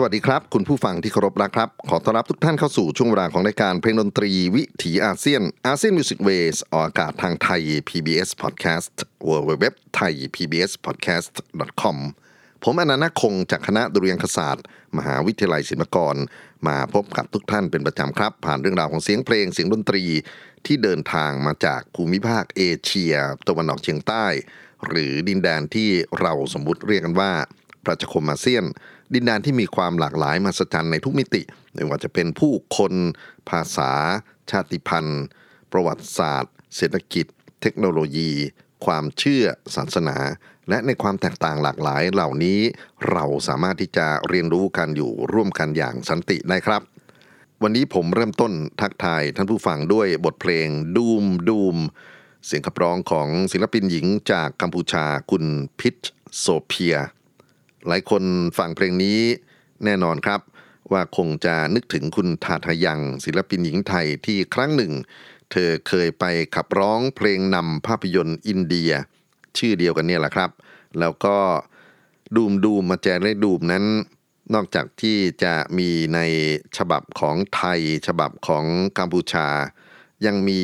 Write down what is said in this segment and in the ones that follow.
สวัสดีครับ คุณผู้ฟังที่เคารพนะครับ ขอต้อนรับทุกท่านเข้าสู่ช่วงเวลาของรายการเพลงดนตรีวิถีอาเซียนอาเซียนมิวสิกเวสออกอากาศทางไทย PBS Podcast w w w t h a i PBS Podcast com ผมอานันท์ นาคคงจากคณะดุริยางคศาสตร์ มหาวิทยาลัยศิลปากร มาพบกับทุกท่านเป็นประจำครับ ผ่านเรื่องราวของเสียงเพลงเสียงดนตรีที่เดินทางมาจากภูมิภาคเอเชีย ตะวันออกเฉียงใต้ หรือดินแดนที่เราสมมุติเรียกกันว่า ประชาคมอาเซียน ดินแดนที่มีความหลากหลายมหัศจรรย์ในทุกมิติไม่ว่าจะเป็นผู้คนภาษา ชาติพันธุ์ ประวัติศาสตร์ เศรษฐกิจ เทคโนโลยี ความเชื่อศาสนา และในความแตกต่างหลากหลายเหล่านี้ เราสามารถที่จะเรียนรู้กันอยู่ร่วมกันอย่างสันติได้ครับวันนี้ผมเริ่มต้นทักทายท่านผู้ฟังด้วยบทเพลงดูมดูมเสียงขับร้องของศิลปินหญิงจากกัมพูชาคุณพิชโซเพีย หลายคนฟังเพลงนี้แน่นอนครับ ว่าคงจะนึกถึงคุณทาทายังศิลปินหญิงไทยที่ครั้งหนึ่ง เธอเคยไปขับร้องเพลงนำภาพยนตร์อินเดีย ชื่อเดียวกันเนี่ยแหละครับ แล้วก็ดูมดูมมาแจได้ดูมนั้น นอกจากที่จะมีในฉบับของไทย ฉบับของกัมพูชา ยังมี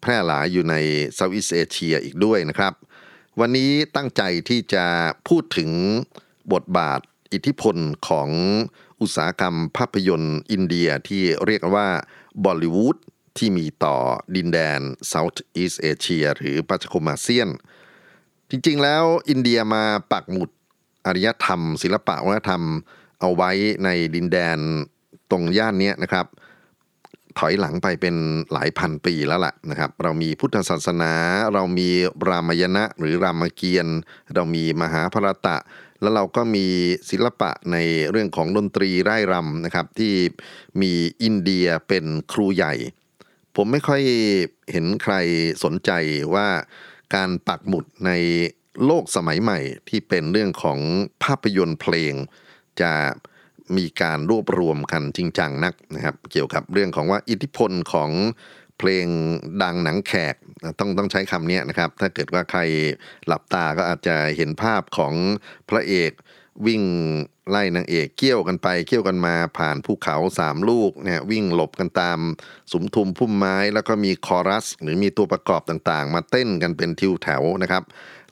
แพร่หลายอยู่ใน Southeast Asia อีกด้วยนะครับ วันนี้ตั้งใจที่จะพูดถึง บทบาทอิทธิพลของอุตสาหกรรมภาพยนตร์อินเดียที่เรียกว่าบอลลีวูดที่มีต่อดินแดน South East Asia หรือประชาคมอาเซียน จริงๆแล้วอินเดียมาปักหมุดอารยธรรม ศิลปะวัฒนธรรม เอาไว้ในดินแดนตรงย่านนี้นะครับ ถอยหลังไปเป็นหลายพันปีแล้วล่ะนะครับ เรามีพุทธศาสนา เรามีรามยณะหรือรามเกียรติ์เรามีมหาภารตะ แล้วเราก็มีศิลปะในเรื่องของดนตรีไร่รำนะครับ ที่มีอินเดียเป็นครูใหญ่ ผมไม่ค่อยเห็นใครสนใจว่าการปักหมุดในโลกสมัยใหม่ที่เป็นเรื่องของภาพยนตร์เพลงจะ มีการรวบรวมกันจริงจังนักนะครับเกี่ยวกับเรื่องของว่าอิทธิพลของเพลงดังหนังแขกต้องต้องใช้คำนี้นะครับ ถ้าเกิดว่าใครหลับตาก็อาจจะเห็นภาพของพระเอกวิ่งไล่นางเอกเกี้ยวกันไปเกี้ยวกันมาผ่านภูเขาสามลูกเนี่ยวิ่งหลบกันตามสมทุมพุ่มไม้แล้วก็มีคอรัส หรือมีตัวประกอบต่างๆ มาเต้นกันเป็นทิวแถวนะครับ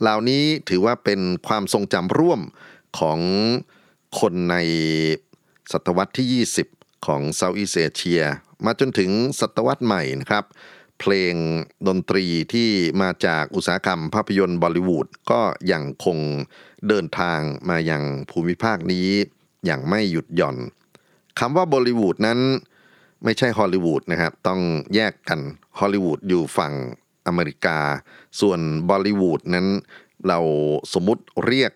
เหล่านี้ถือว่าเป็นความทรงจำร่วมของ คนในศตวรรษที่ 20 ของเซาท์อีสเอเชียมาจนถึงศตวรรษใหม่นะครับ เพลงดนตรีที่มาจากอุตสาหกรรมภาพยนตร์บอลิวูดก็ยังคงเดินทางมาอย่างภูมิภาคนี้อย่างไม่หยุดหย่อนคำว่าบอลิวูดนั้นไม่ใช่ฮอลลีวูดนะครับ ต้องแยกกันฮอลลีวูดอยู่ฝั่งอเมริกา ส่วนบอลลีวูดนั้นเราสมมติเรียก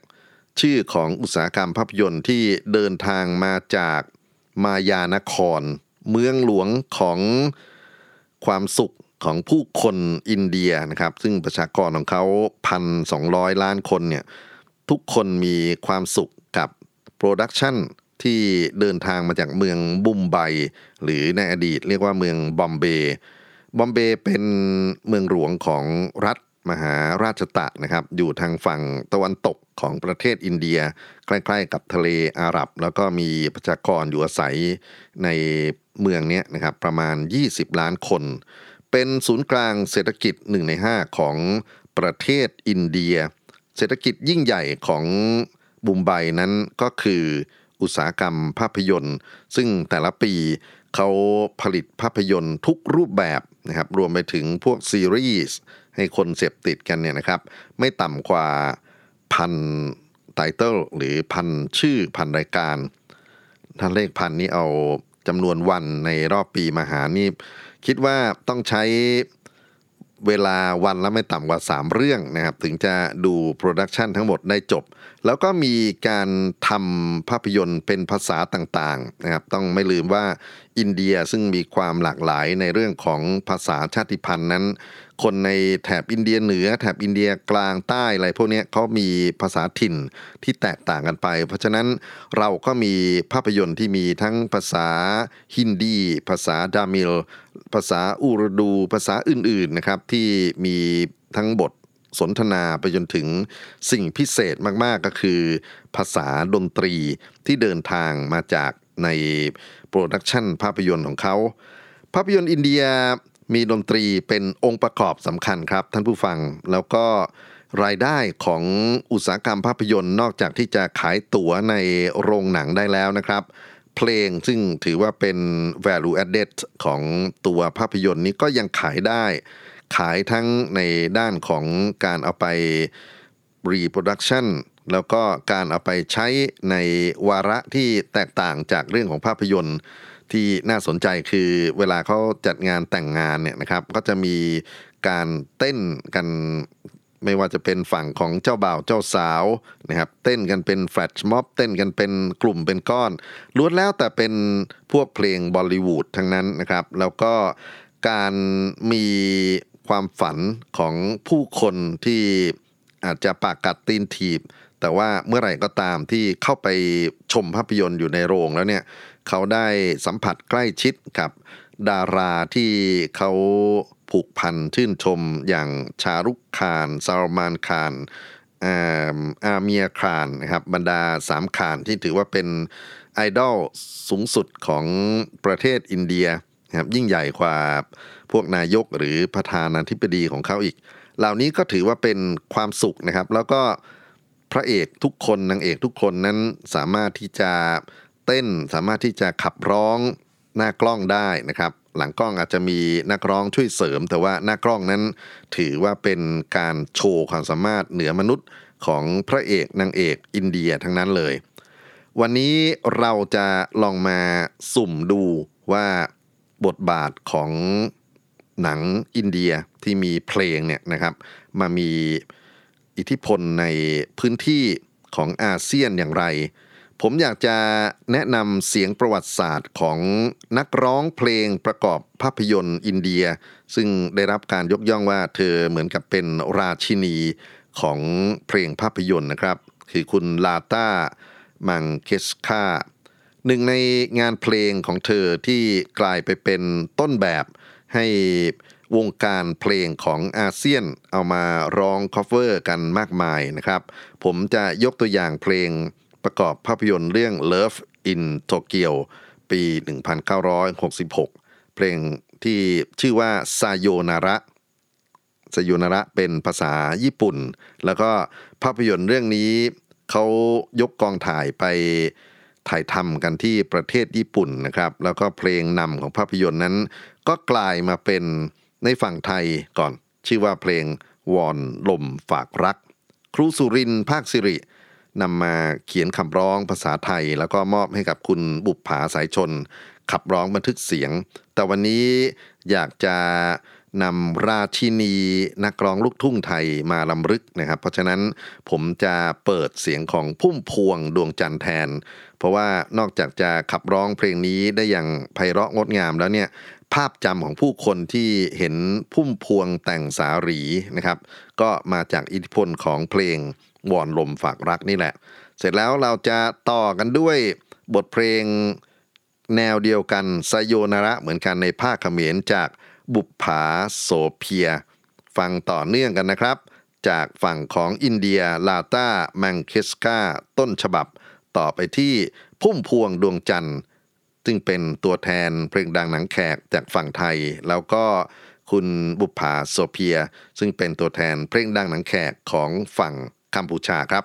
ชื่อของอุตสาหกรรมภาพยนตร์ที่เดินทางมาจากมายานคร เมืองหลวงของความสุขของผู้คนอินเดียนะครับ ซึ่งประชากรของเขาพันสองล้านคนเนี่ยทุกคนมีความสุขกับ production ที่เดินทางมาจากเมืองบุมไบหรือในอดีตเรียกว่าเมืองบอมเบย์บอมเบย์เป็นเมืองหลวงของรัฐ มหาราชตะนะครับ อยู่ทางฝั่งตะวันตกของประเทศอินเดีย ใกล้ๆกับทะเลอาหรับ แล้วก็มีประชากรอยู่อาศัยในเมืองนี้นะครับประมาณ 20 ล้านคน เป็นศูนย์กลางเศรษฐกิจ 1 ใน 5 ของประเทศอินเดีย เศรษฐกิจยิ่งใหญ่ของบุมไบนั้นก็คืออุตสาหกรรมภาพยนตร์ ซึ่งแต่ละปีเขาผลิตภาพยนตร์ทุกรูปแบบนะครับรวมไปถึงพวกซีรีส์ ให้คนเสพติดกันเนี่ยนะครับ ไม่ต่ำกว่าพันไตเติลหรือพันชื่อพันรายการ ถ้าเลขพันนี้เอาจำนวนวันในรอบปีมาหานี่ คิดว่าต้องใช้เวลาวันละไม่ต่ำกว่า 3 เรื่องนะครับ ถึงจะดู production ทั้งหมดได้จบ แล้วก็มีการทำภาพยนตร์เป็นภาษาต่างๆนะครับ ต้องไม่ลืมว่า อินเดียซึ่งมีความหลากหลายในเรื่องของภาษาชาติพันธุ์นั้น คนในแถบอินเดียเหนือ แถบอินเดียกลางใต้อะไรพวกนี้เขามีภาษาถิ่นที่แตกต่างกันไป เพราะฉะนั้นเราก็มีภาพยนตร์ที่มีทั้งภาษาฮินดี ภาษาทมิฬ ภาษาอูรดู ภาษาอื่นๆนะครับที่มีทั้งบทสนทนาไปจนถึงสิ่งพิเศษมากๆก็คือ ภาษาดนตรีที่เดินทางมาจาก ใน production ภาพยนตร์ของเขา ภาพยนตร์อินเดียมีดนตรีเป็นองค์ประกอบสำคัญครับ ท่านผู้ฟังแล้วก็รายได้ของอุตสาหกรรมภาพยนตร์นอกจากที่จะขายตั๋วในโรงหนังได้แล้วนะครับ เพลงซึ่งถือว่าเป็น value added ของตัวภาพยนตร์นี้ก็ยังขายได้ ขายทั้งในด้านของการเอาไป reproduction แล้วก็การเอาไปใช้ในวาระที่แตกต่างจากเรื่องของภาพยนตร์ที่น่าสนใจคือเวลาเขาจัดงานแต่งงานเนี่ยนะครับ ก็จะมีการเต้นกันไม่ว่าจะเป็นฝั่งของเจ้าบ่าวเจ้าสาวนะครับ เต้นกันเป็นแฟลชม็อบเต้นกันเป็นกลุ่มเป็นก้อนล้วนแล้วแต่เป็นพวกเพลงบอลลิวูดทั้งนั้นนะครับ แล้วก็การมีความฝันของผู้คนที่อาจจะปากกัดตีนถีบ แต่ว่าเมื่อไหร่ก็ตามที่เข้าไปชมภาพยนตร์อยู่ในโรงแล้วเนี่ยเขาได้สัมผัสใกล้ชิดกับดาราที่เขาผูกพันชื่นชมอย่างชารุกคานซาลมานคานอาอาเมียคานนะครับบรรดาสามขานที่ถือว่าเป็นไอดอลสูงสุดของประเทศอินเดียนะครับยิ่งใหญ่กว่าพวกนายกหรือประธานาธิบดีของเขาอีก เหล่านี้ก็ถือว่าเป็นความสุขนะครับ แล้วก็ พระเอกทุกคนนางเอกทุกคนนั้นสามารถที่จะเต้นสามารถที่จะขับร้องหน้ากล้องได้นะครับ หลังกล้องอาจจะมีนักร้องช่วยเสริม แต่ว่าหน้ากล้องนั้นถือว่าเป็นการโชว์ความสามารถเหนือมนุษย์ของพระเอกนางเอกอินเดียทั้งนั้นเลย วันนี้เราจะลองมาสุ่มดูว่าบทบาทของหนังอินเดียที่มีเพลงเนี่ยนะครับ มามี อิทธิพลในพื้นที่ของอาเซียนอย่างไร ผมอยากจะแนะนำเสียงประวัติศาสตร์ของนักร้องเพลงประกอบภาพยนตร์อินเดีย ซึ่งได้รับการยกย่องว่าเธอเหมือนกับเป็นราชินีของเพลงภาพยนตร์นะครับ คือคุณลาตามังเกชการ์หนึ่งในงานเพลงของเธอที่กลายไปเป็นต้นแบบให้ วงการเพลงของอาเซียนเอามาร้อง cover กันมากมายนะครับ ผมจะยกตัวอย่างเพลงประกอบภาพยนตร์เรื่อง Love in Tokyo ปี 1966 เพลงที่ชื่อว่าซาโยนาระสยุนาระเป็นภาษาญี่ปุ่น แล้วก็ภาพยนตร์เรื่องนี้เขายกกองถ่ายไปถ่ายทำกันที่ประเทศญี่ปุ่นนะครับ แล้วก็เพลงนำของภาพยนตร์นั้น ก็กลายมาเป็น ในฝั่งไทยก่อนชื่อว่าเพลงวอนลมฝากรัก ครูสุรินภาคสิรินำมาเขียนคำร้องภาษาไทย แล้วก็มอบให้กับคุณบุปผาสายชน ขับร้องบันทึกเสียง แต่วันนี้อยากจะนำราชินีนักร้องลูกทุ่งไทยมาลำลึกนะครับ เพราะฉะนั้นผมจะเปิดเสียงของพุ่มพวงดวงจันทร์แทน เพราะว่านอกจากจะขับร้องเพลงนี้ได้อย่างไพเราะงดงามแล้วเนี่ย ภาพจำของผู้คนที่เห็นพุ่มพวงแต่งสารีนะครับ ก็มาจากอิทธิพลของเพลงวอนลมฝากรักนี่แหละ เสร็จแล้วเราจะต่อกันด้วยบทเพลงแนวเดียวกันไซโยนาระเหมือนกันในภาคเขมรจากบุปผาโสเพีย ฟังต่อเนื่องกันนะครับ จากฝั่งของอินเดียลาตาแมงเคสกาต้นฉบับ ต่อไปที่พุ่มพวงดวงจันทร์ ซึ่งเป็นตัวแทนเพลงดังหนังแขกจากฝั่งไทย แล้วก็คุณบุปผาโซเพีย ซึ่งเป็นตัวแทนเพลงดังหนังแขกของฝั่งกัมพูชาครับ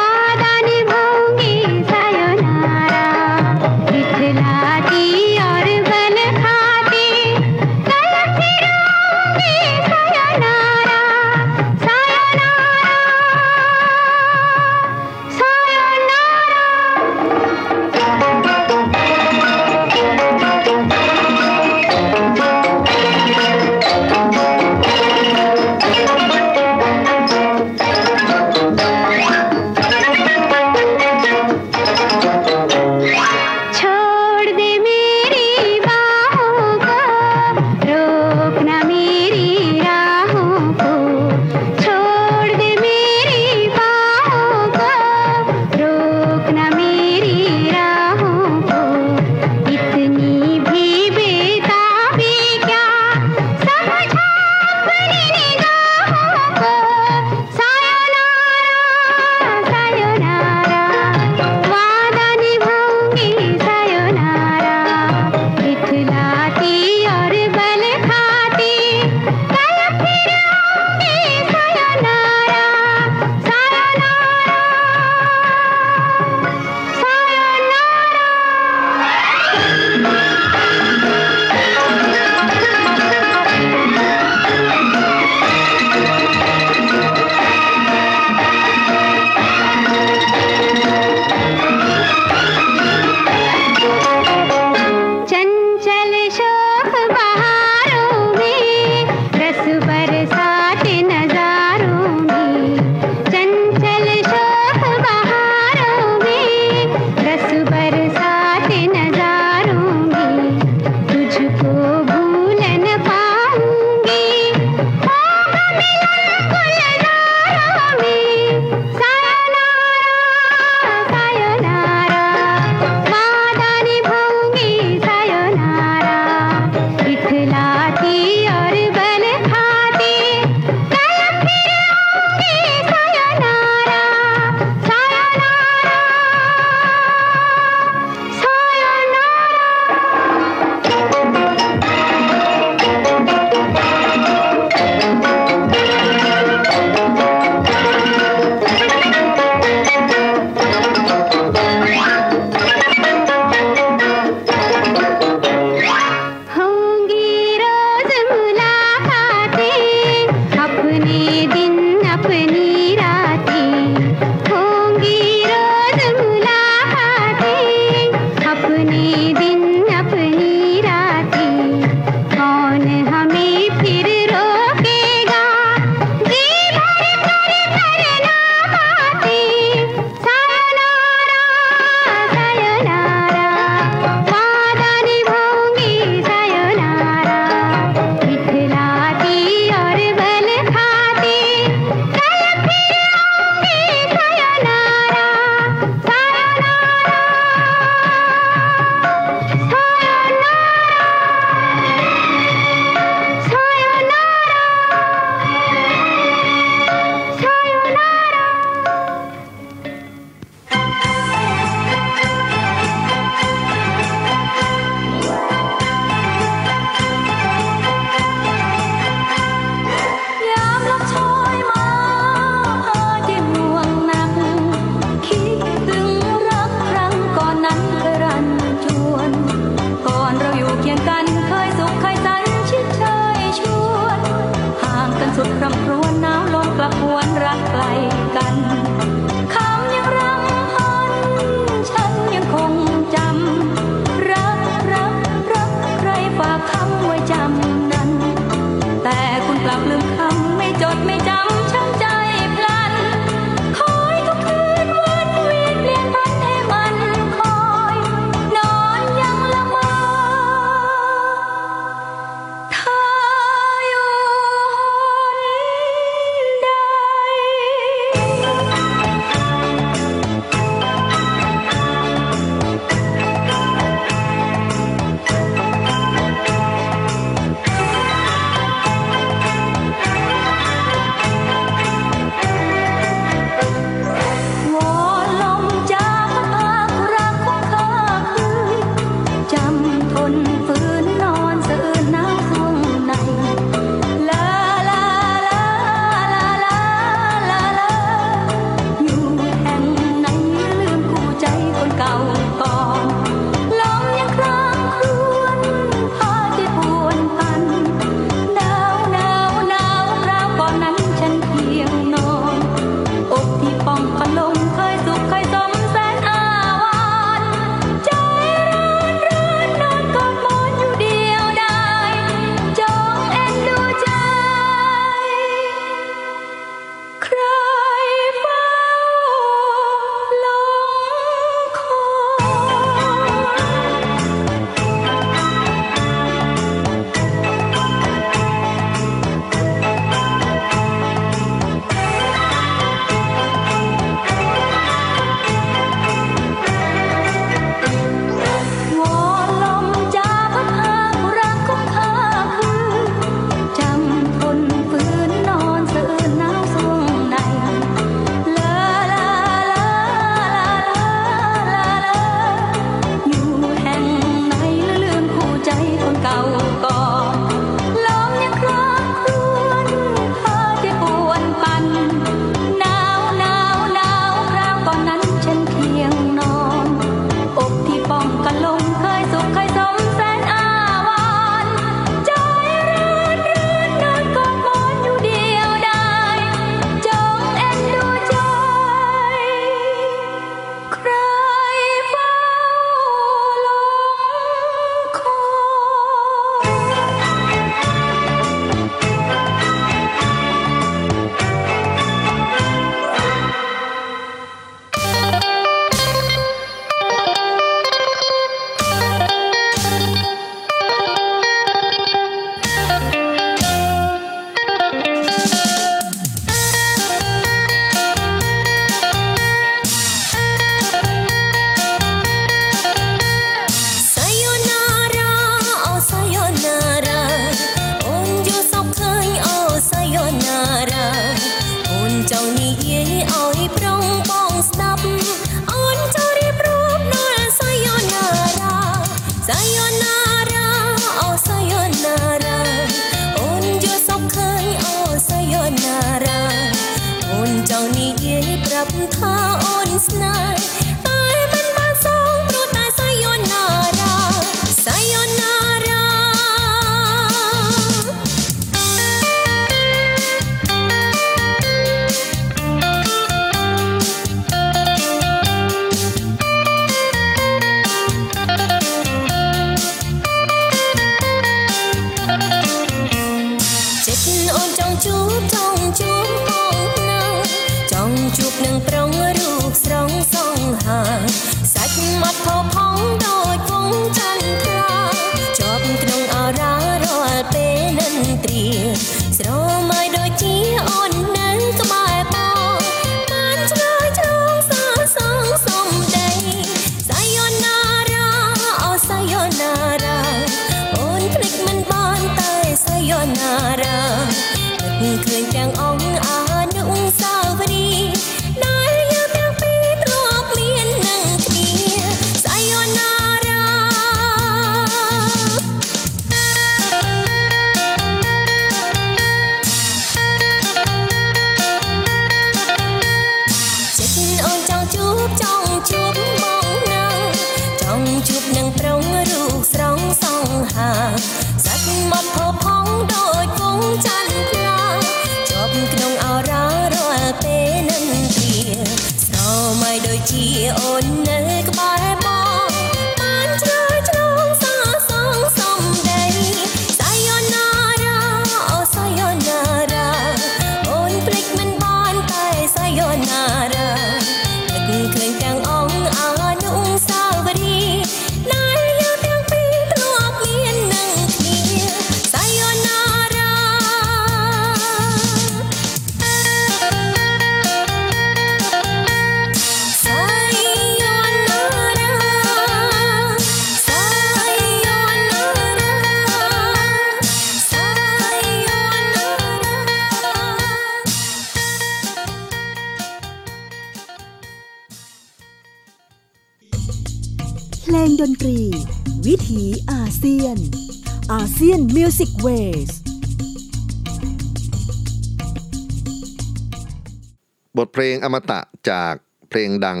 ทเพลงอมตะจากเพลงดัง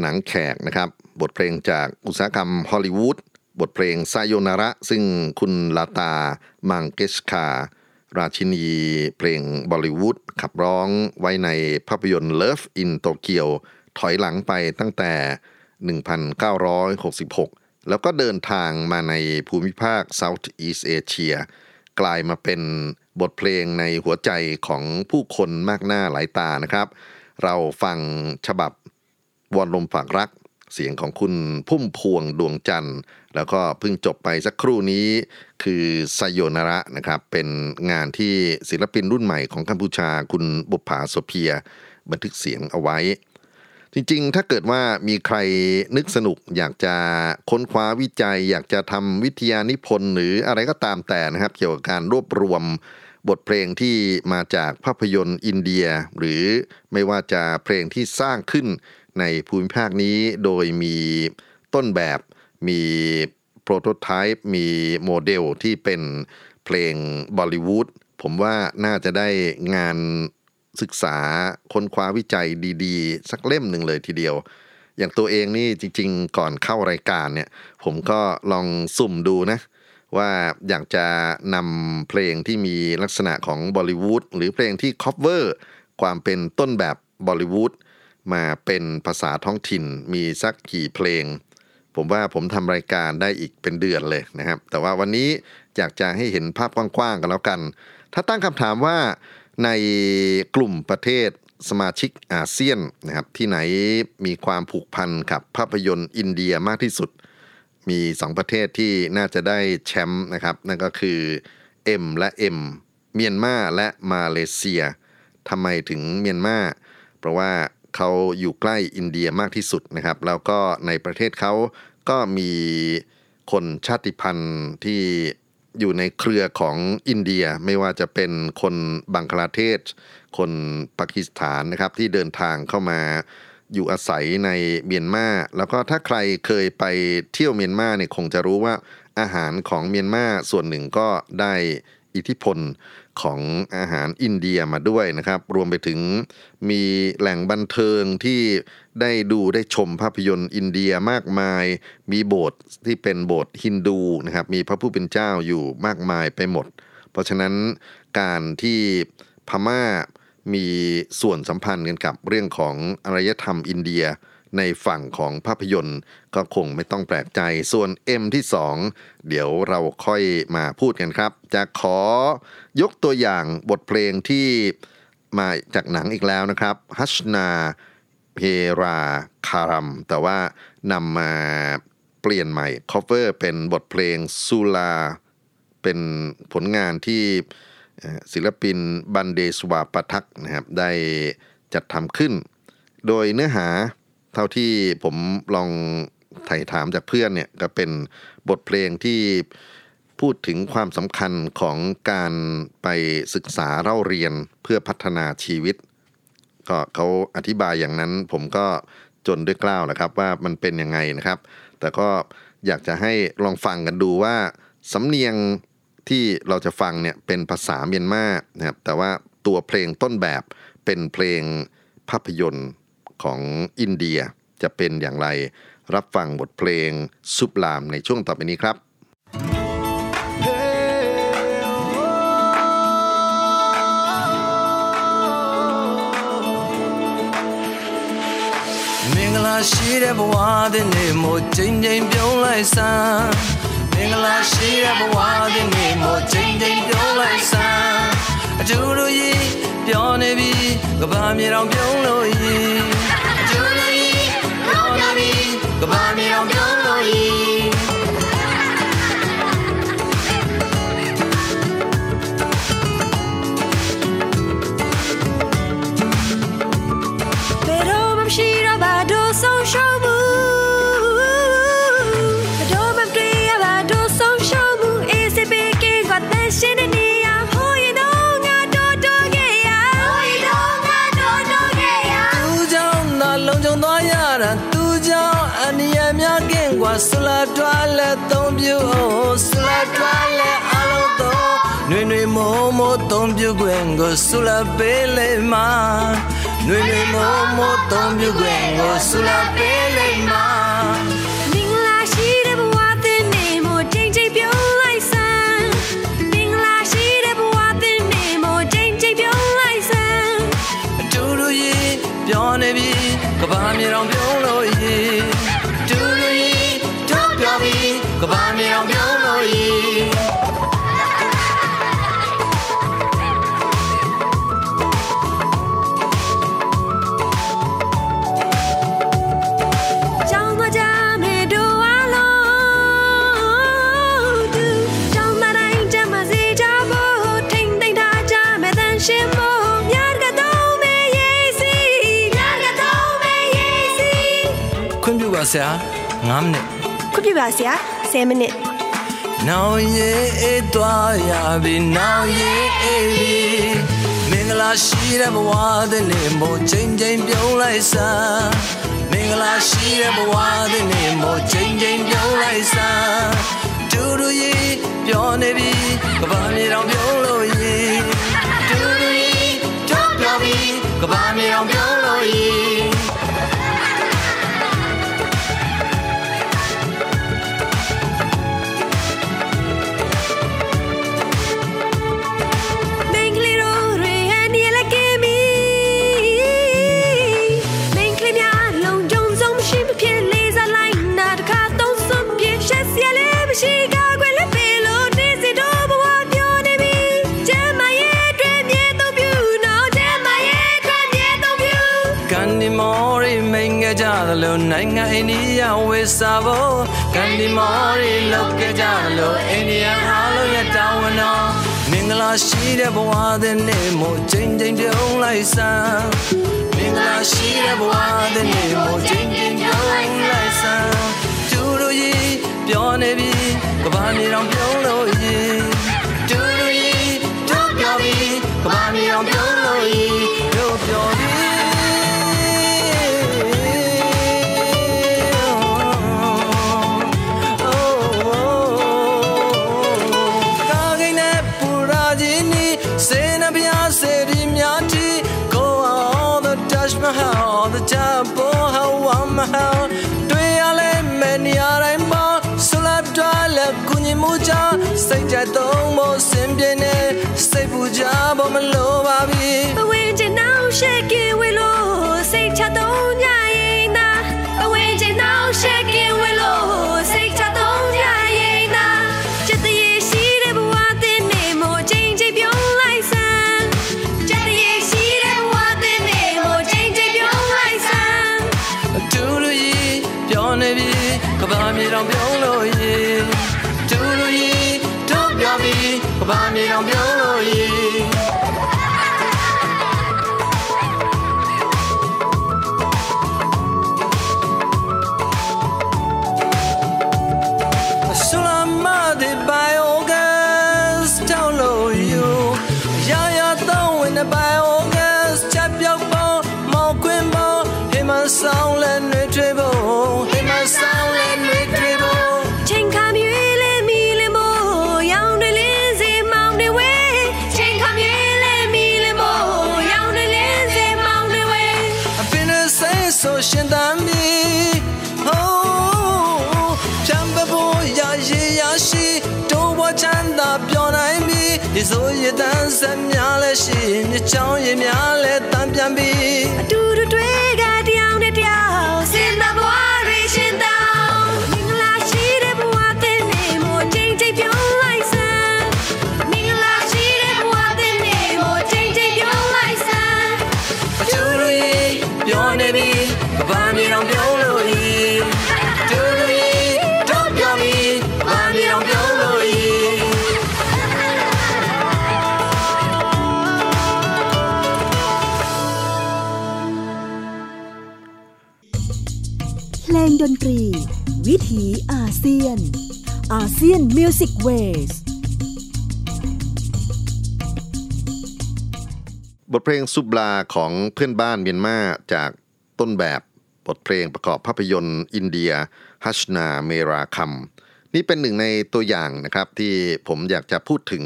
หนังแขกนะครับ บทเพลงจากอุตสาหกรรมฮอลลีวูดบทเพลงไซโยนาระ ซึ่งคุณลาตา มังเกชคา ราชินีเพลงบอลลิวูดขับร้องไว้ในภาพยนตร์ Love in Tokyo ถอยหลังไปตั้งแต่ 1966 แล้วก็เดินทางมาในภูมิภาค South East Asia กลายมาเป็นบทเพลงในหัวใจของผู้คนมากหน้าหลายตานะครับ เราฟังฉบับวอนลมฝากรัก เสียงของคุณพุ่มพวงดวงจันทร์ แล้วก็เพิ่งจบไปสักครู่นี้ คือไซโยนาระนะครับ เป็นงานที่ศิลปินรุ่นใหม่ของกัมพูชาคุณบุปผาโสเพีย บันทึกเสียงเอาไว้ จริงๆ ถ้าเกิดว่ามีใครนึกสนุกอยากจะค้นคว้าวิจัย อยากจะทำวิทยานิพนธ์หรืออะไรก็ตามแต่นะครับ เกี่ยวกับการรวบรวม บทเพลงที่มาจากภาพยนตร์อินเดีย หรือไม่ว่าจะเพลงที่สร้างขึ้นในภูมิภาคนี้โดยมีต้นแบบมีโปรโตไทป์มีโมเดลที่เป็นเพลงบอลลิวูดผมว่าน่าจะได้งานศึกษาค้นคว้าวิจัยดีๆ สักเล่มหนึ่งเลยทีเดียว อย่างตัวเองนี่จริง ๆ ก่อนเข้ารายการเนี่ย ผมก็ลองสุ่มดูนะ ว่าอยากจะนำเพลงที่มีลักษณะของบอลิวูดหรือเพลงที่ cover ความเป็นต้นแบบบอลลิวูดมาเป็นภาษาท้องถิ่นมีสักกี่เพลง ผมว่าผมทำรายการได้อีกเป็นเดือนเลยนะครับ แต่ว่าวันนี้อยากจะให้เห็นภาพกว้างๆกันแล้วกัน ถ้าตั้งคำถามว่าในกลุ่มประเทศสมาชิกอาเซียนนะครับที่ไหนมีความผูกพันกับภาพยนตร์อินเดียมากที่สุด มีสองประเทศที่น่าจะได้แชมป์นะครับ นั่นก็คือ M และ M เมียนมาและมาเลเซียทำไมถึงเมียนมาเพราะว่าเขาอยู่ใกล้อินเดียมากที่สุดนะครับ แล้วก็ในประเทศเขาก็มีคนชาติพันธุ์ที่อยู่ในเครือของอินเดียไม่ว่าจะเป็นคนบังคลาเทศ คนปากีสถานนะครับที่เดินทางเข้ามา อยู่อาศัยในเมียนมาแล้วก็ถ้าใครเคยไปเที่ยวเมียนมาเนี่ยคงจะรู้ว่าอาหารของเมียนมาส่วนหนึ่งก็ได้อิทธิพลของอาหารอินเดียมาด้วยนะครับ รวมไปถึงมีแหล่งบันเทิงที่ได้ดูได้ชมภาพยนตร์อินเดียมากมาย มีโบสถ์ที่เป็นโบสถ์ฮินดูนะครับ มีพระผู้เป็นเจ้าอยู่มากมายไปหมด เพราะฉะนั้นการที่พม่า มีส่วนสัมพันธ์กันกับเรื่องของอารยธรรมอินเดียในฝั่งของภาพยนตร์ก็คงไม่ต้องแปลกใจ ส่วน M ที่ 2 เดี๋ยวเราค่อยมาพูดกันครับ จะขอยกตัวอย่างบทเพลงที่มาจากหนังอีกแล้วนะครับฮัชนาเพราคารัม แต่ว่านำมาเปลี่ยนใหม่ cover เป็นบทเพลงซูลา เป็นผลงานที่ ศิลปินบันเดสวาปทักนะครับได้จัดทำขึ้น โดยเนื้อหาเท่าที่ผมลองไถ่ถามจากเพื่อนเนี่ยก็เป็นบทเพลงที่พูดถึงความสำคัญของการไปศึกษาเล่าเรียนเพื่อพัฒนาชีวิต ก็เขาอธิบายอย่างนั้นผมก็จนด้วยกล้าวแหละครับว่ามันเป็นยังไงนะครับ แต่ก็อยากจะให้ลองฟังกันดูว่าสำเนียง ที่เราจะฟังเนี่ยเป็นภาษาเมียนมานะครับแต่ว่าตัวเพลงต้นแบบเป็นเพลงภาพยนตร์ของอินเดียจะเป็นอย่างไร รับฟังบทเพลงซุปลามในช่วงต่อไปนี้ครับ မင်္ဂလာရှိတဲ့ဘဝတဲ့နေ့မို့ချိန်ချိန်ပြုံးလိုက်စမ်းမ င်္ဂလာရှိတဲ့ဘဝတဲ့နေ့မို့ချိန်ချိန်ပြုံးလိုက်စမ်းအတူတူကြီးပြောနေပြီကဘာမြေတော်ပြုံးလို့ရီအ ဆူလာတွားလက်သုံးပြုဆူလာတွားလက်အလုံးသုံးနှွေနှွေမိုးမိုးသုံးပြုခွင်ကိုဆူလာပေးလိမ့်မှာနှွေနှွေမိုးမိုးသုံးပြုခွင်ကိုဆူလာပေးလိမ့်မှာပြောနေပြီကဘာမြေတော် ဆရာ9မိနစ်ခွင့်ပြုပါဆရာ10မိနစ်နောင်ရေအေးသွားရပြီနောင်ရေအေးပြီမင်္ဂလာရှိတဲ့ဘဝတဲ့နေ့မို့ချိန်ချိန်ပြုံးလိုက်စမ်းမင်္ဂလာရှိတဲ့ဘဝတဲ့နေ့မို့ချိန်ချိန်ပြုံးလိုက်စမ်းဒူဒူကြီးပြောနေပြီကဘာမြေတော်ပြုံးလို့ရီဒူဒူကြီးတော့ပြောပြီကဘာမြေတော်ပြုံးလို့ရီမ အိန္ဒိယဝေစာဖို့ကန်ဒီမော်ရီလောက်ကြကြသလိုအိန္ဒိယအားလုံးရဲ့တာဝန်တော်မင်္ဂလာရှိတဲ့ဘဝတဲ့နေ့မို့ချိန်ချိန်ပြုံးလိုက်စမ်းမင်္ဂလာရှိတဲ့ဘဝတဲ့နေ့မို့ချိန်ချိန်ပြုံးလိုက်စမ်းကျူလူကြီးပြောနေပြီကဘာမြေတော်ပြုံးလို့ရီကျူလူကြီးတို့ပြောပြီကဘာမြေတော်ပြုံးလို့ရီတို့ ပြီက တန်းစက်များလဲရှိမြချောင်းရများလဲတန်ပြန်ပြီ ซียน Music Waveบทเพลงซุบลาของเพื่อนบ้านเมียนมาจากต้นแบบบทเพลงประกอบภาพยนตร์อินเดียฮัชนาเมราคัมนี่เป็นหนึ่งในตัวอย่างนะครับที่ผมอยากจะพูดถึง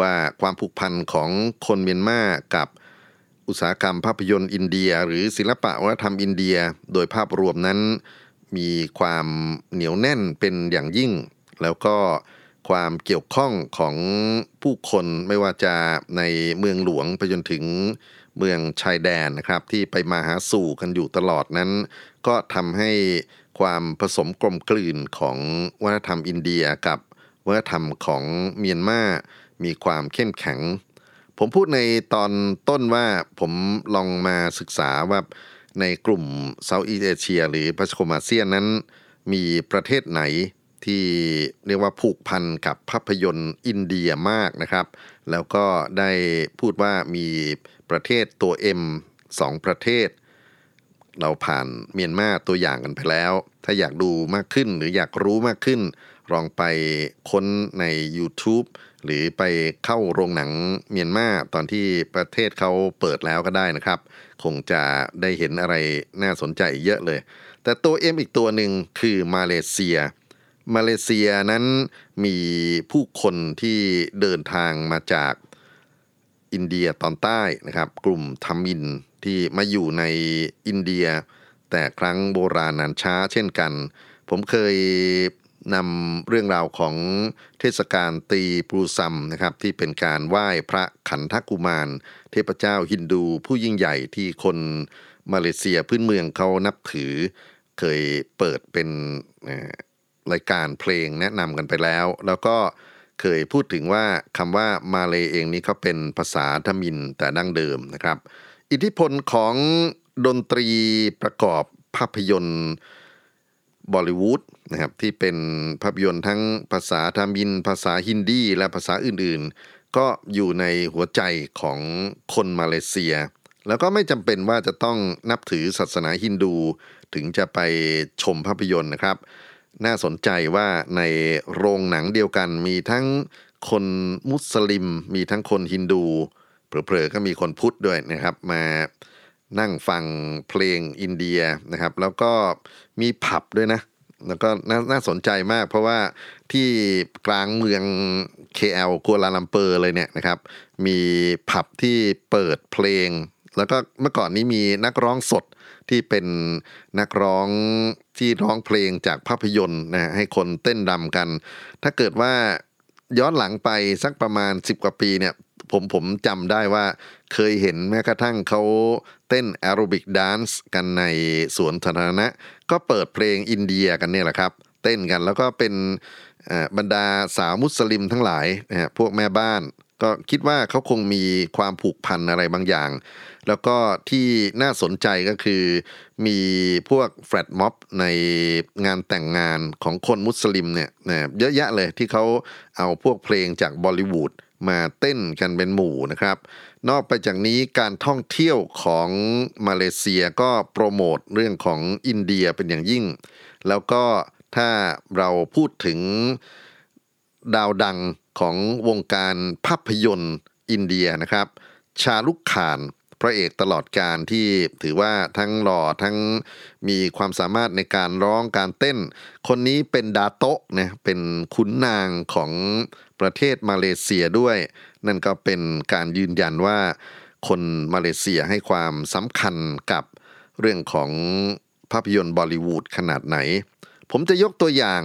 ว่าความผูกพันของคนเมียนมากับอุตสาหกรรมภาพยนตร์อินเดีย หรือศิลปะวัฒนธรรมอินเดีย โดยภาพรวมนั้นมีความเหนียวแน่นเป็นอย่างยิ่ง แล้วก็ความเกี่ยวข้องของผู้คนไม่ว่าจะในเมืองหลวงไปจนถึงเมืองชายแดนนะครับ ที่ไปมาหาสู่กันอยู่ตลอดนั้น ก็ทำให้ความผสมกลมกลืนของวัฒนธรรมอินเดียกับวัฒนธรรมของเมียนมา มีความเข้มแข็ง ผมพูดในตอนต้นว่าผมลองมาศึกษาว่าในกลุ่มเซาท์อีสเอเชีย หรือพัชโคมอาเซียนนั้น มีประเทศไหน ที่เรียกว่าผูกพันกับภาพยนตร์อินเดียมากนะครับ แล้วก็ได้พูดว่ามีประเทศตัว M สองประเทศ เราผ่านเมียนมาตัวอย่างกันไปแล้ว ถ้าอยากดูมากขึ้นหรืออยากรู้มากขึ้น ลองไปค้นใน YouTube หรือไปเข้าโรงหนังเมียนมาตอนที่ประเทศเขาเปิดแล้วก็ได้นะครับ คงจะได้เห็นอะไรน่าสนใจเยอะเลย แต่ตัว M อีกตัวหนึ่งคือมาเลเซีย มาเลเซียนั้นมีผู้คนที่เดินทางมาจากอินเดียตอนใต้นะครับ กลุ่มทามินที่มาอยู่ในอินเดีย แต่ครั้งโบราณนานช้าเช่นกัน ผมเคยนำเรื่องราวของเทศกาลตีปรูซัมนะครับที่เป็นการไหว้พระขันทกุมาร เทพเจ้าฮินดูผู้ยิ่งใหญ่ที่คนมาเลเซียพื้นเมืองเขานับถือ เคยเปิดเป็น รายการเพลงแนะนำกันไปแล้ว แล้วก็เคยพูดถึงว่าคำว่ามาเลเองนี้เขาเป็นภาษาทมินแต่ดั้งเดิมนะครับ อิทธิพลของดนตรีประกอบภาพยนตร์บอลิวูดนะครับที่เป็นภาพยนตร์ทั้งภาษาทามิน ภาษาฮินดีและภาษาอื่นๆ ก็อยู่ในหัวใจของคนมาเลเซีย แล้วก็ไม่จำเป็นว่าจะต้องนับถือศาสนาฮินดู ถึงจะไปชมภาพยนตร์นะครับ น่าสนใจว่าในโรงหนังเดียวกันมีทั้งคนมุสลิม มีทั้งคนฮินดูเผลอๆก็มีคนพุทธด้วยนะครับ มานั่งฟังเพลงอินเดียนะครับ แล้วก็มีผับด้วยนะ แล้วก็นน่าสนใจมาก เพราะว่าที่กลางเมือง KL กัวลาลัมเปอร์เลยเนี่ยนะครับ มีผับที่เปิดเพลง แล้วก็เมื่อก่อนนี้มีนักร้องสด ที่เป็นนักร้องที่ร้องเพลงจากภาพยนตร์นะฮะให้คนเต้นรำกัน ถ้าเกิดว่าย้อนหลังไปสักประมาณ 10 กว่าปีเนี่ยผมผมจำได้ว่าเคยเห็นแม้กระทั่งเขาเต้น aerobic dance กันในสวนสาธารณะ ก็เปิดเพลงอินเดียกันเนี่ยแหละครับ เต้นกันแล้วก็เป็นบรรดาสาวมุสลิมทั้งหลายนะฮะพวกแม่บ้าน ก็คิดว่าเขาคงมีความผูกพันอะไรบางอย่าง แล้วก็ที่น่าสนใจก็คือ มีพวก flash mob ในงานแต่งงานของคนมุสลิมเนี่ยเยอะแยะเลยที่เขาเอาพวกเพลงจากบอลิวูดมาเต้นกันเป็นหมู่นะครับ นอกไปจากนี้การท่องเที่ยวของมาเลเซียก็โปรโมทเรื่องของอินเดียเป็นอย่างยิ่ง แล้วก็ถ้าเราพูดถึงดาวดังของวงการภาพยนตร์อินเดียนะครับ ชาลุกขาน พระเอกตลอดการที่ถือว่าทั้งหล่อทั้งมีความสามารถในการร้องการเต้น คนนี้เป็นดาโตะนะเป็นขุนนางของประเทศมาเลเซียด้วย นั่นก็เป็นการยืนยันว่าคนมาเลเซียให้ความสำคัญกับเรื่องของภาพยนตร์บอลิวูดขนาดไหน ผมจะยกตัวอย่าง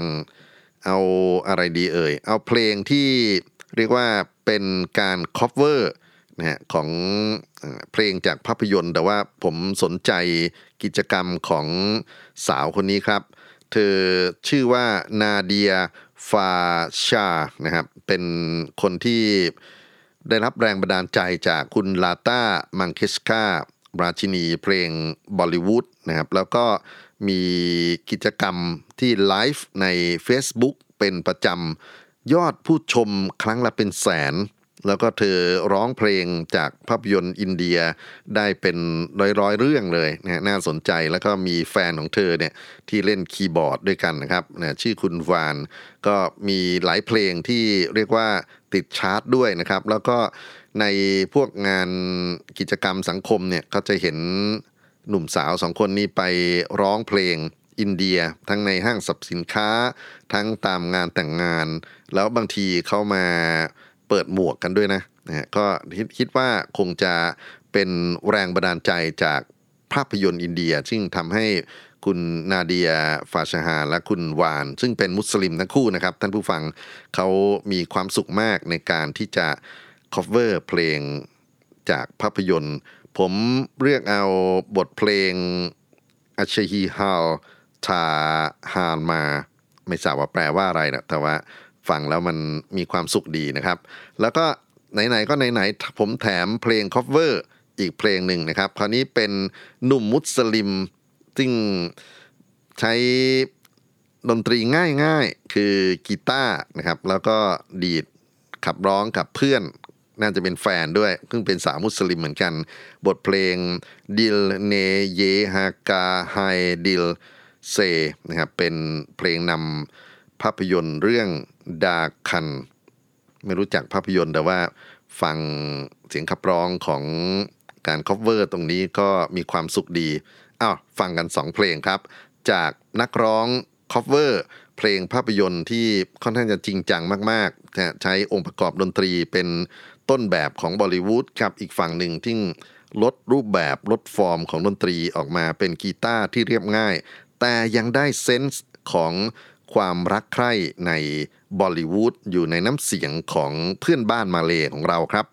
เอาอะไรดีเอ่ย เอาเพลงที่เรียกว่าเป็นการ cover นะฮะของเพลงจากภาพยนตร์ แต่ว่าผมสนใจกิจกรรมของสาวคนนี้ครับ เธอชื่อว่านาเดียฟาชานะครับเป็นคนที่ได้รับแรงบันดาลใจจากคุณลาต้ามังเคสการาชินีเพลงบอลิวูดนะครับแล้วก็มีกิจกรรมที่ไลฟ์ใน Facebook เป็นประจำยอดผู้ชมครั้งละเป็นแสน แล้วก็เธอร้องเพลงจากภาพยนตร์อินเดียได้เป็นร้อยๆเรื่องเลยนะน่าสนใจแล้วก็มีแฟนของเธอเนี่ยที่เล่นคีย์บอร์ดด้วยกันนะครับนะชื่อคุณวาน ก็มีหลายเพลงที่เรียกว่าติดชาร์ตด้วยนะครับ แล้วก็ในพวกงานกิจกรรมสังคมเนี่ยก็จะเห็นหนุ่มสาวสองคนนี้ไปร้องเพลงอินเดียทั้งในห้างสรรพสินค้า ทั้งตามงานแต่งงาน แล้วบางทีเขามา เปิดหมวกกันด้วยนะนะ ก็คิดคิดว่าคงจะเป็นแรงบันดาลใจจากภาพยนตร์อินเดีย ซึ่งทำให้คุณนาเดียฟาชาฮาและคุณวาน ซึ่งเป็นมุสลิมทั้งคู่นะครับ ท่านผู้ฟังเขามีความสุขมากในการที่จะ cover เพลงจากภาพยนตร์ ผมเรียกเอาบทเพลงอัชฮีฮาลทาฮานมา ไม่ทราบว่าแปลว่าอะไรนะแต่ว่า ฟังแล้วมันมีความสุขดีนะครับ แล้วก็ไหนๆก็ไหนๆผมแถมเพลง cover อีกเพลงหนึ่งนะครับ คราวนี้เป็นหนุ่มมุสลิมซึ่งใช้ดนตรีง่ายๆ คือกีตาร์นะครับ แล้วก็ดีดขับร้องกับเพื่อน น่าจะเป็นแฟนด้วยซึ่งเป็นสาวมุสลิมเหมือนกัน บทเพลงदिल ने ये कहा है दिल से นะครับเป็นเพลงนำภาพยนตร์เรื่อง धड़कन ไม่รู้จักภาพยนตร์แต่ว่าฟังเสียงขับร้องของการ cover ตรงนี้ก็มีความสุขดีอ้าวฟังกันสองเพลงครับ จากนักร้อง cover เพลงภาพยนตร์ที่ค่อนข้างจะจริงจังมากๆ ใช้องค์ประกอบดนตรีเป็นต้นแบบของบอลิวูดครับอีกฝั่งหนึ่งที่ลดรูปแบบลดฟอร์มของดนตรีออกมาเป็นกีตาร์ที่เรียบง่าย แต่ยังได้ sense ของ ความรักใคร่ในบอลิวูดอยู่ในน้ำเสียงของเพื่อนบ้านมาเลของเราครับ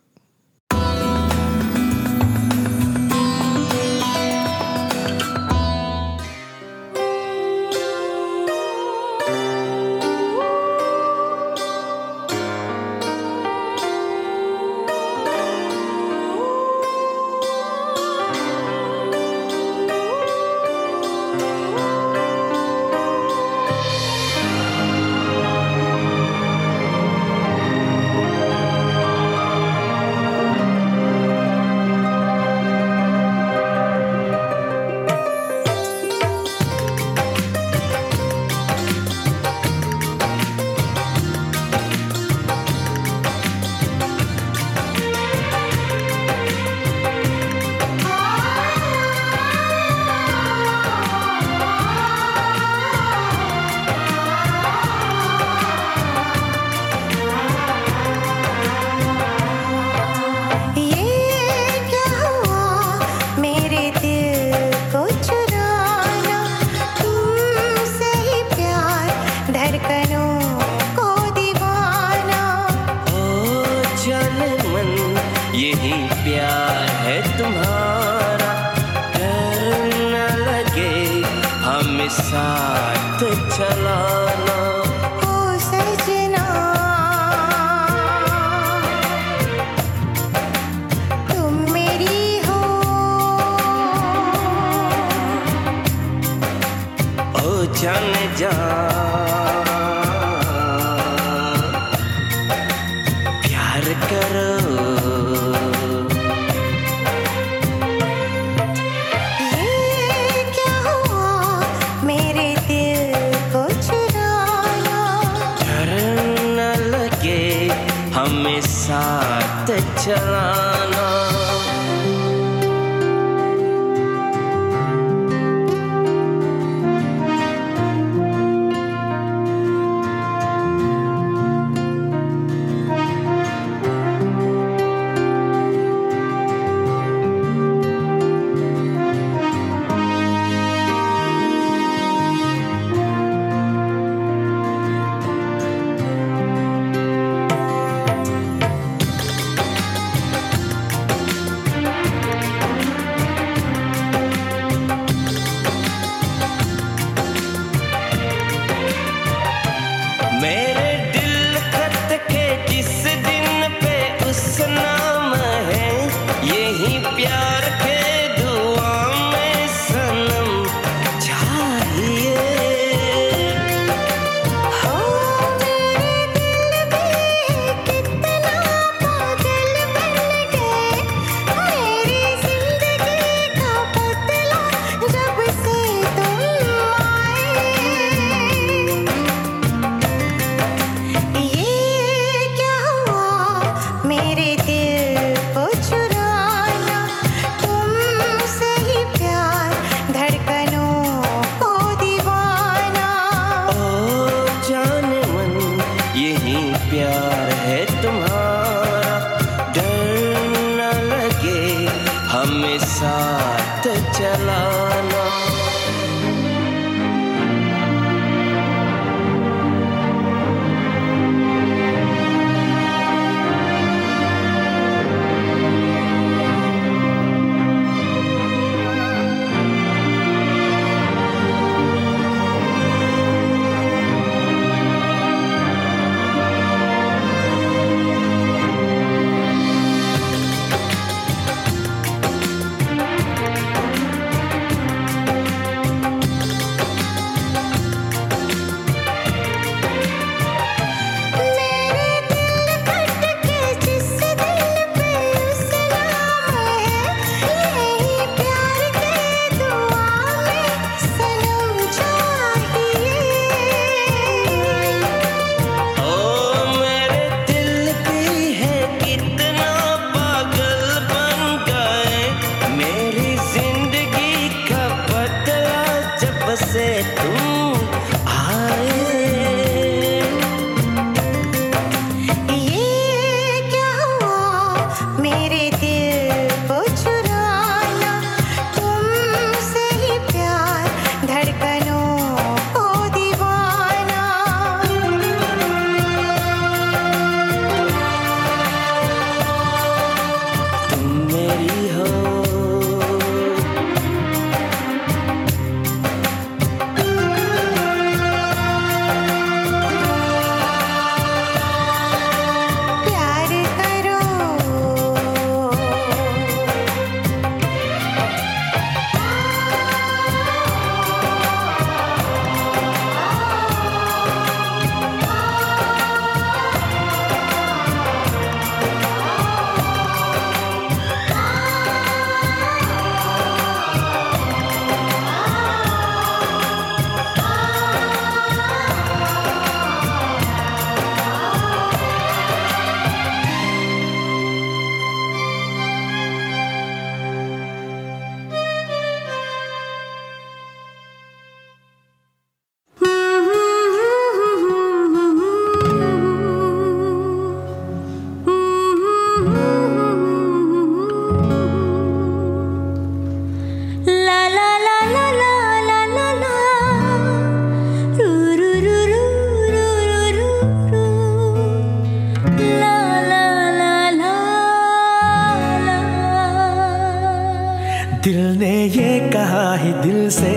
दिल ने ये कहा ही दिल से।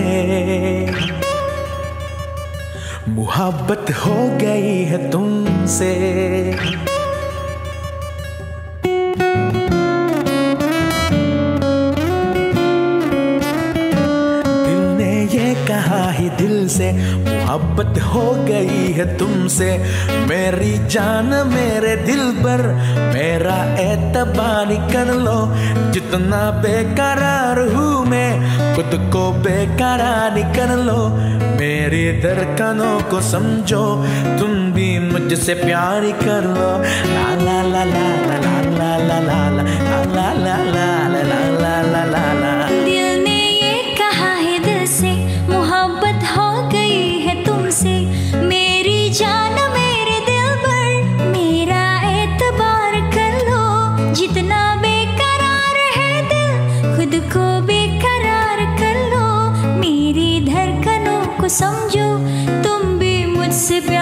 मुहब्बत हो गई है तुमसे। दिल ने ये कहा ही दिल से। मोहब्बत हो गई है तुमसे मेरी जान मेरे दिल पर मेरा एतबार कर लो जितना बेकरार हूँ मैं खुद को बेकरार कर लो मेरी धड़कनों को समझो तुम भी मुझसे प्यार कर लो ला ला ला ला ला ला ला ला ला ला ला ला ला ला ला ला जान मेरे दिल पर, मेरा एतबार कर लो। जितना बेकरार है दिल, खुद को बेकरार कर लो। मेरी धड़कनों को समझो, तुम भी मुझसे प्यार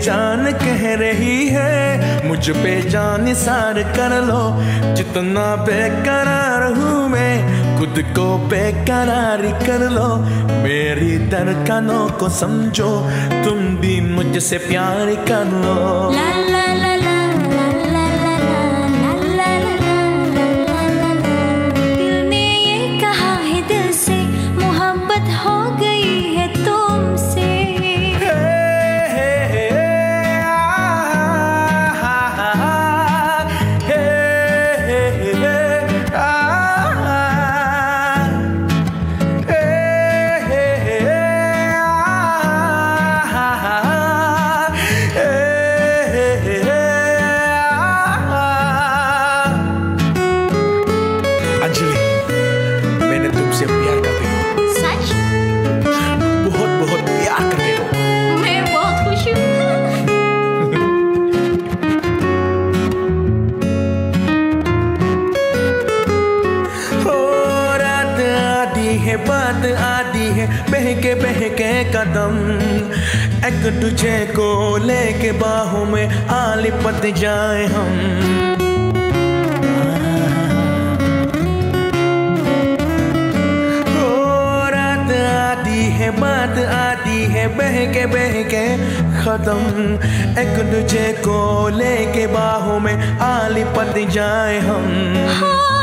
जान कह रही है, मुझ पे जान सार कर लो। जितना बेकरार हूँ मैं, खुद को बेकरार कर लो। मेरी दरकनों को समझो, तुम भी मुझसे प्यार कर लो। ला ला दूजे को लेके बाहों में आलिपत जाए हम। हो रात आती है, बात आती है, बहके बहके, खत्म। एक दूजे को लेके बाहों में आलिपत जाए हम। हाँ।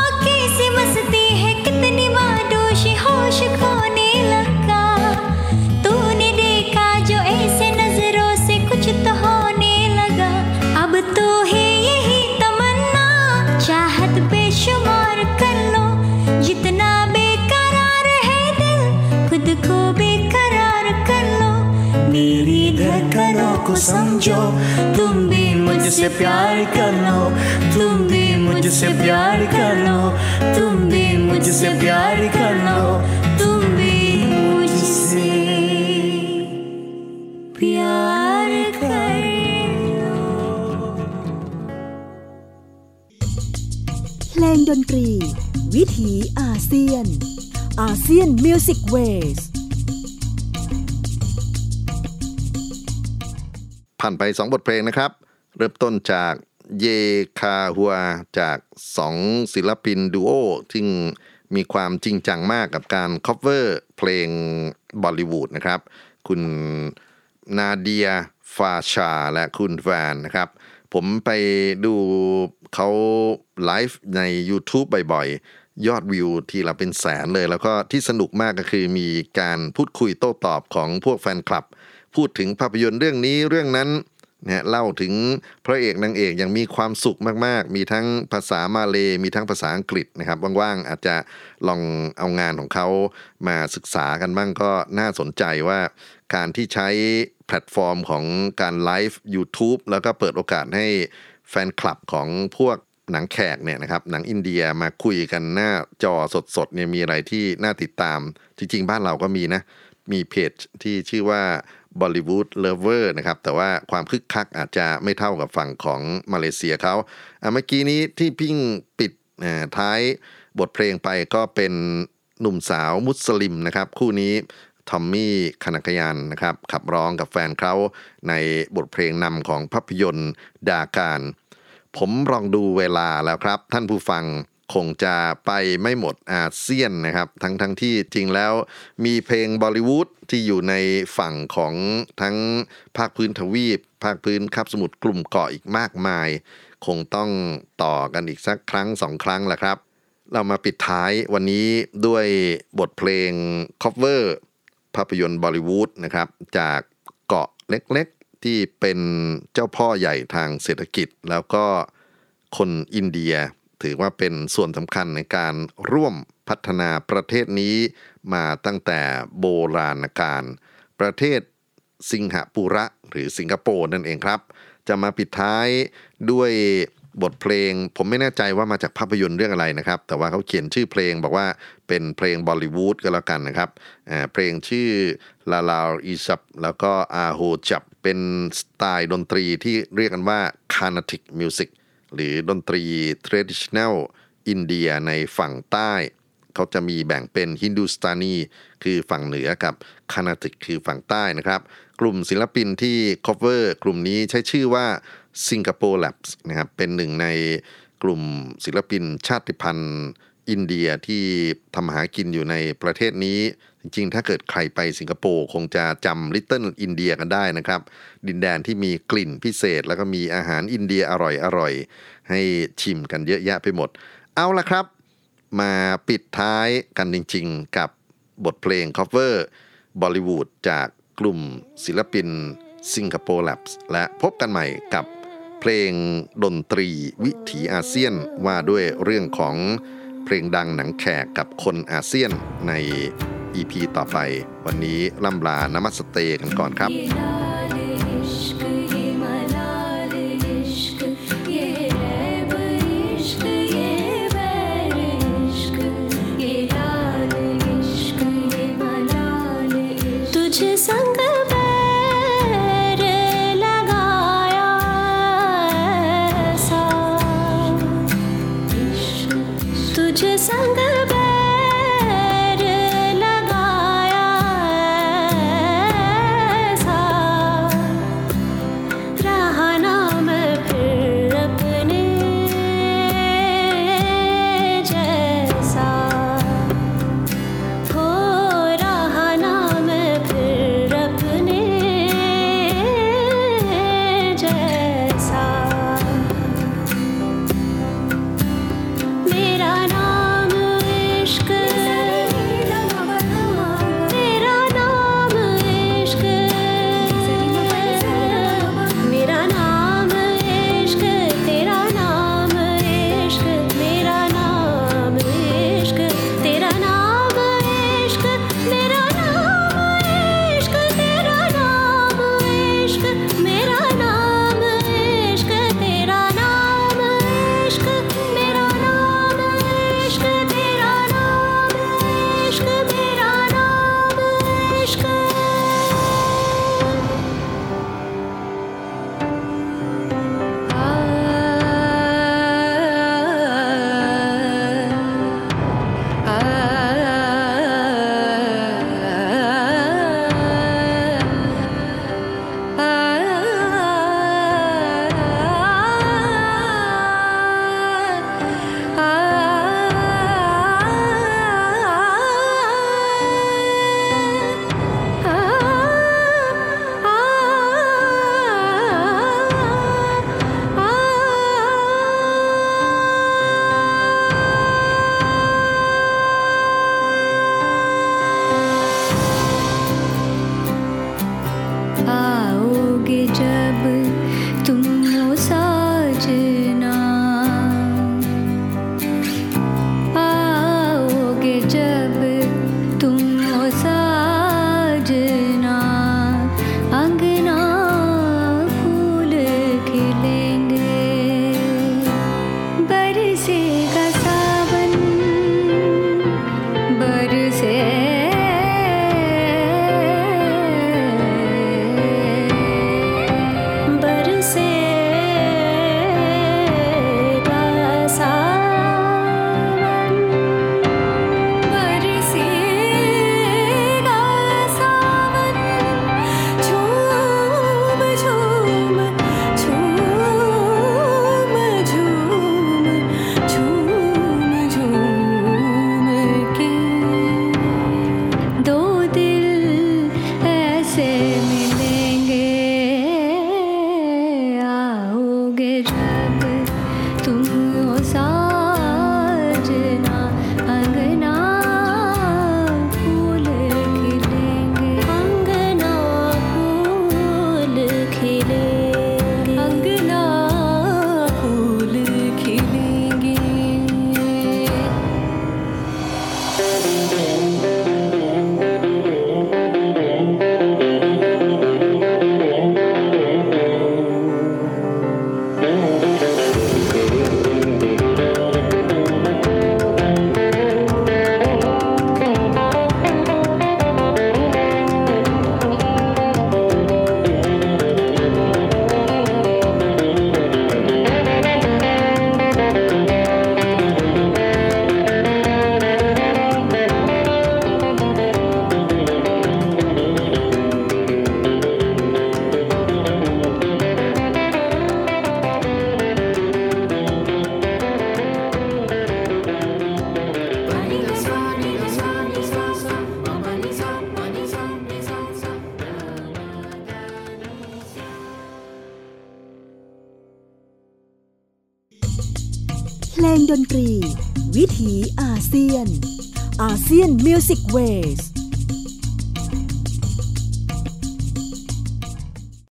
को समझो तुम भी मुझसे प्यार कर लो तुम भी मुझसे प्यार कर लो तुम भी मुझसे प्यार कर लो तुम भी मुझसे प्यार कर लो เพลงดนตรี วิถีอาเซียนอาเซียนมิวสิกเวส ผ่านไป 2 บทเพลงนะครับ เริ่มต้นจากเยคาฮัวจาก 2 ศิลปินดูโอที่มีความจริงจังมากกับการ cover เพลงบอลลิวูดนะครับ คุณนาเดียฟาชาและคุณแฟนนะครับ ผมไปดูเขาไลฟ์ใน YouTube บ่อยๆ ยอดวิวทีละเป็นแสนเลย แล้วก็ที่สนุกมากก็คือมีการพูดคุยโต้ตอบของพวกแฟนคลับ พูดถึงภาพยนตร์เรื่องนี้เรื่องนั้นนะฮะเล่าถึงพระเอกนางเอกอย่างมีความสุขมาก ๆ มีทั้งภาษามาเลมีทั้งภาษาอังกฤษนะครับว่างๆอาจจะลองเอางานของเขามาศึกษากันบ้างก็น่าสนใจว่าการที่ใช้แพลตฟอร์มของการไลฟ์ YouTube แล้วก็เปิดโอกาสให้แฟนคลับของพวกหนังแขกเนี่ยนะครับหนังอินเดียมาคุยกันหน้าจอสดๆเนี่ยมีอะไรที่น่าติดตาม จริง ๆ บ้านเราก็มีนะ มีเพจที่ชื่อว่า Bollywood Lover นะครับ แต่ว่าความคึกคักอาจจะไม่เท่ากับฝั่งของมาเลเซียเขาอะเมื่อกี้นี้ที่พิงปิดท้ายบทเพลงไปก็เป็นหนุ่มสาวมุสลิมนะครับ คู่นี้ทอมมี่คณกยันนะครับ ขับร้องกับแฟนเขาในบทเพลงนำของภาพยนตร์ดาการ ผมลองดูเวลาแล้วครับ ท่านผู้ฟังคงจะไปไม่หมดอาเซียนนะครับ ทั้งทั้งที่จริงแล้วมีเพลงบอลิวูด ที่อยู่ในฝั่งของทั้งภาคพื้นทวีป ภาคพื้นคาบสมุทรกลุ่มเกาะอีกมากมาย คงต้องต่อกันอีกสักครั้งสองครั้งแหละครับ เรามาปิดท้ายวันนี้ด้วยบทเพลง cover ภาพยนตร์บอลิวูดนะครับ จากเกาะเล็กๆ ที่เป็นเจ้าพ่อใหญ่ทางเศรษฐกิจ แล้วก็คนอินเดียถือว่าเป็นส่วนสำคัญในการร่วม พัฒนาประเทศนี้มาตั้งแต่โบราณกาลประเทศสิงหปุระหรือสิงคโปร์นั่นเองครับ จะมาปิดท้ายด้วยบทเพลง ผมไม่แน่ใจว่ามาจากภาพยนตร์เรื่องอะไรนะครับ แต่ว่าเขาเขียนชื่อเพลงบอกว่าเป็นเพลงบอลิวูดก็แล้วกันนะครับเพลงชื่อลาลาอีซับแล้วก็อาโฮจับเป็นสไตล์ดนตรีที่เรียกกันว่า Carnatic music หรือดนตรี traditional อินเดียในฝั่งใต้ เขาจะมีแบ่งเป็น Hindustani คือฝั่งเหนือกับ Carnatic คือฝั่งใต้นะครับ กลุ่มศิลปินที่ cover กลุ่มนี้ใช้ชื่อว่า Singapore Labs นะครับเป็นหนึ่งในกลุ่มศิลปินชาติพันธุ์อินเดียที่ทำหากินอยู่ในประเทศนี้ จริงๆ ถ้าเกิดใครไปสิงคโปร์คงจะจำลิตเติ้ลอินเดียกันได้นะครับ ดินแดนที่มีกลิ่นพิเศษ แล้วก็มีอาหารอินเดียอร่อยๆ ให้ชิมกันเยอะแยะไปหมด เอาละครับ มาปิดท้ายกันจริง ๆ กับบทเพลง cover บอลิวูดจากกลุ่มศิลปินสิงคโปร์ Labs และพบกันใหม่กับเพลงดนตรีวิถีอาเซียนว่าด้วยเรื่องของเพลงดังหนังแขกกับคนอาเซียนใน EP ต่อไป วันนี้ล่ำลานมัสเตกันก่อนครับ